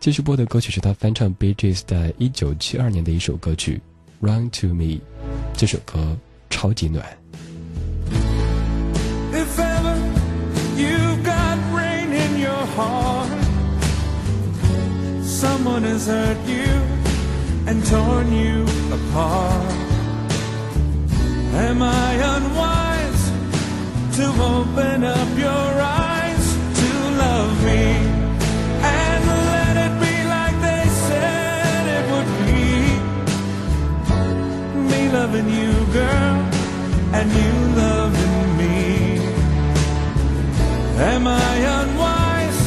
继续播的歌曲是他翻唱 Bee Gees 在一九七二年的一首歌曲《Run to Me》，这首歌超级暖。If ever you've got rain in your heart, someone has hurt you and torn you apart. Am I unwise to open up your Am I unwise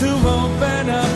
to open up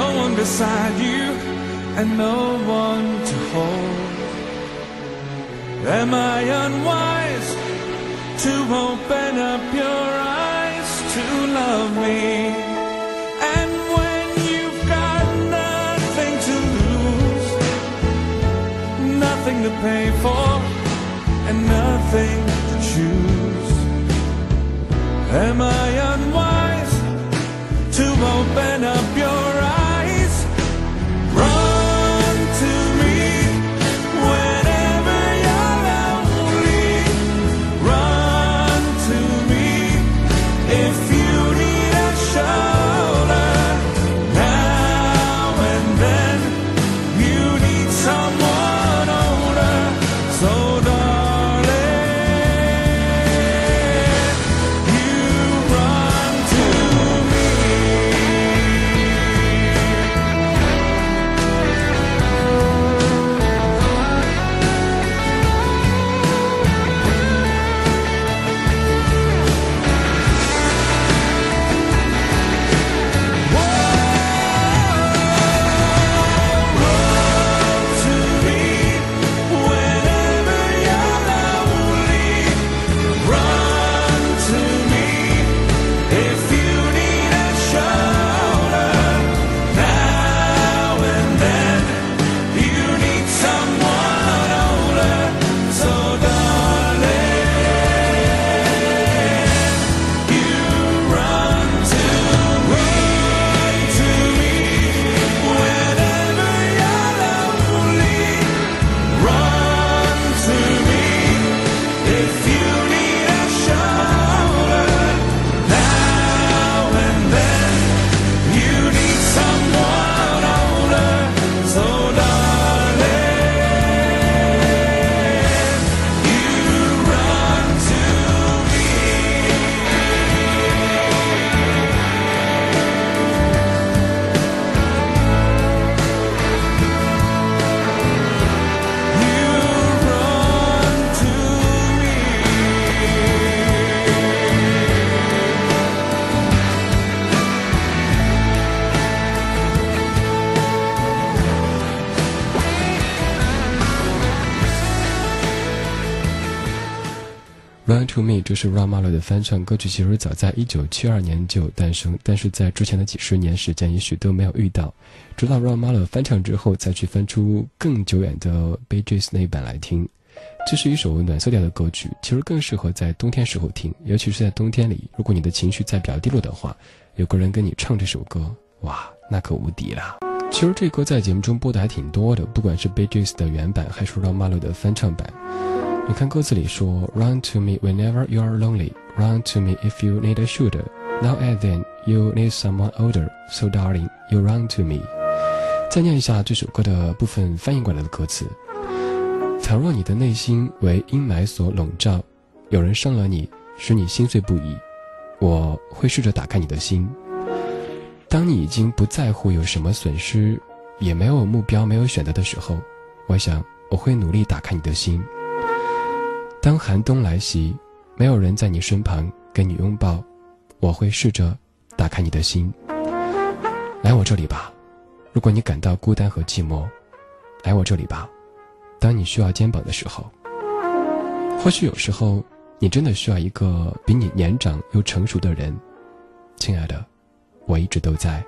no one beside you and no one to hold. Am I unwise to open up your eyes to love me? And when you've got nothing to lose, nothing to pay for, and nothing to choose. Am I unwise to open up your if Run to Me》这是 Ron Malo 的翻唱歌曲，其实早在一九七二年就诞生，但是在之前的几十年时间，也许都没有遇到。直到 Ron Malo 翻唱之后，再去翻出更久远的 Bee Gees 那一版来听。这是一首暖色调的歌曲，其实更适合在冬天时候听，尤其是在冬天里，如果你的情绪在比较低落的话，有个人跟你唱这首歌，哇，那可无敌了。其实这歌在节目中播的还挺多的，不管是 Bee Gees 的原版，还是 Ron Malo 的翻唱版。你看歌词里说，Run to me whenever you are lonely. Run to me if you need a shoulder. Now and then you need someone older. So darling, you run to me. 再念一下这首歌的部分翻译过来的歌词：倘若你的内心为阴霾所笼罩，有人伤了你，使你心碎不已，我会试着打开你的心。当你已经不在乎有什么损失，也没有目标、没有选择的时候，我想我会努力打开你的心。当寒冬来袭，没有人在你身旁给你拥抱，我会试着打开你的心。来我这里吧，如果你感到孤单和寂寞，来我这里吧。当你需要肩膀的时候，或许有时候你真的需要一个比你年长又成熟的人。亲爱的，我一直都在。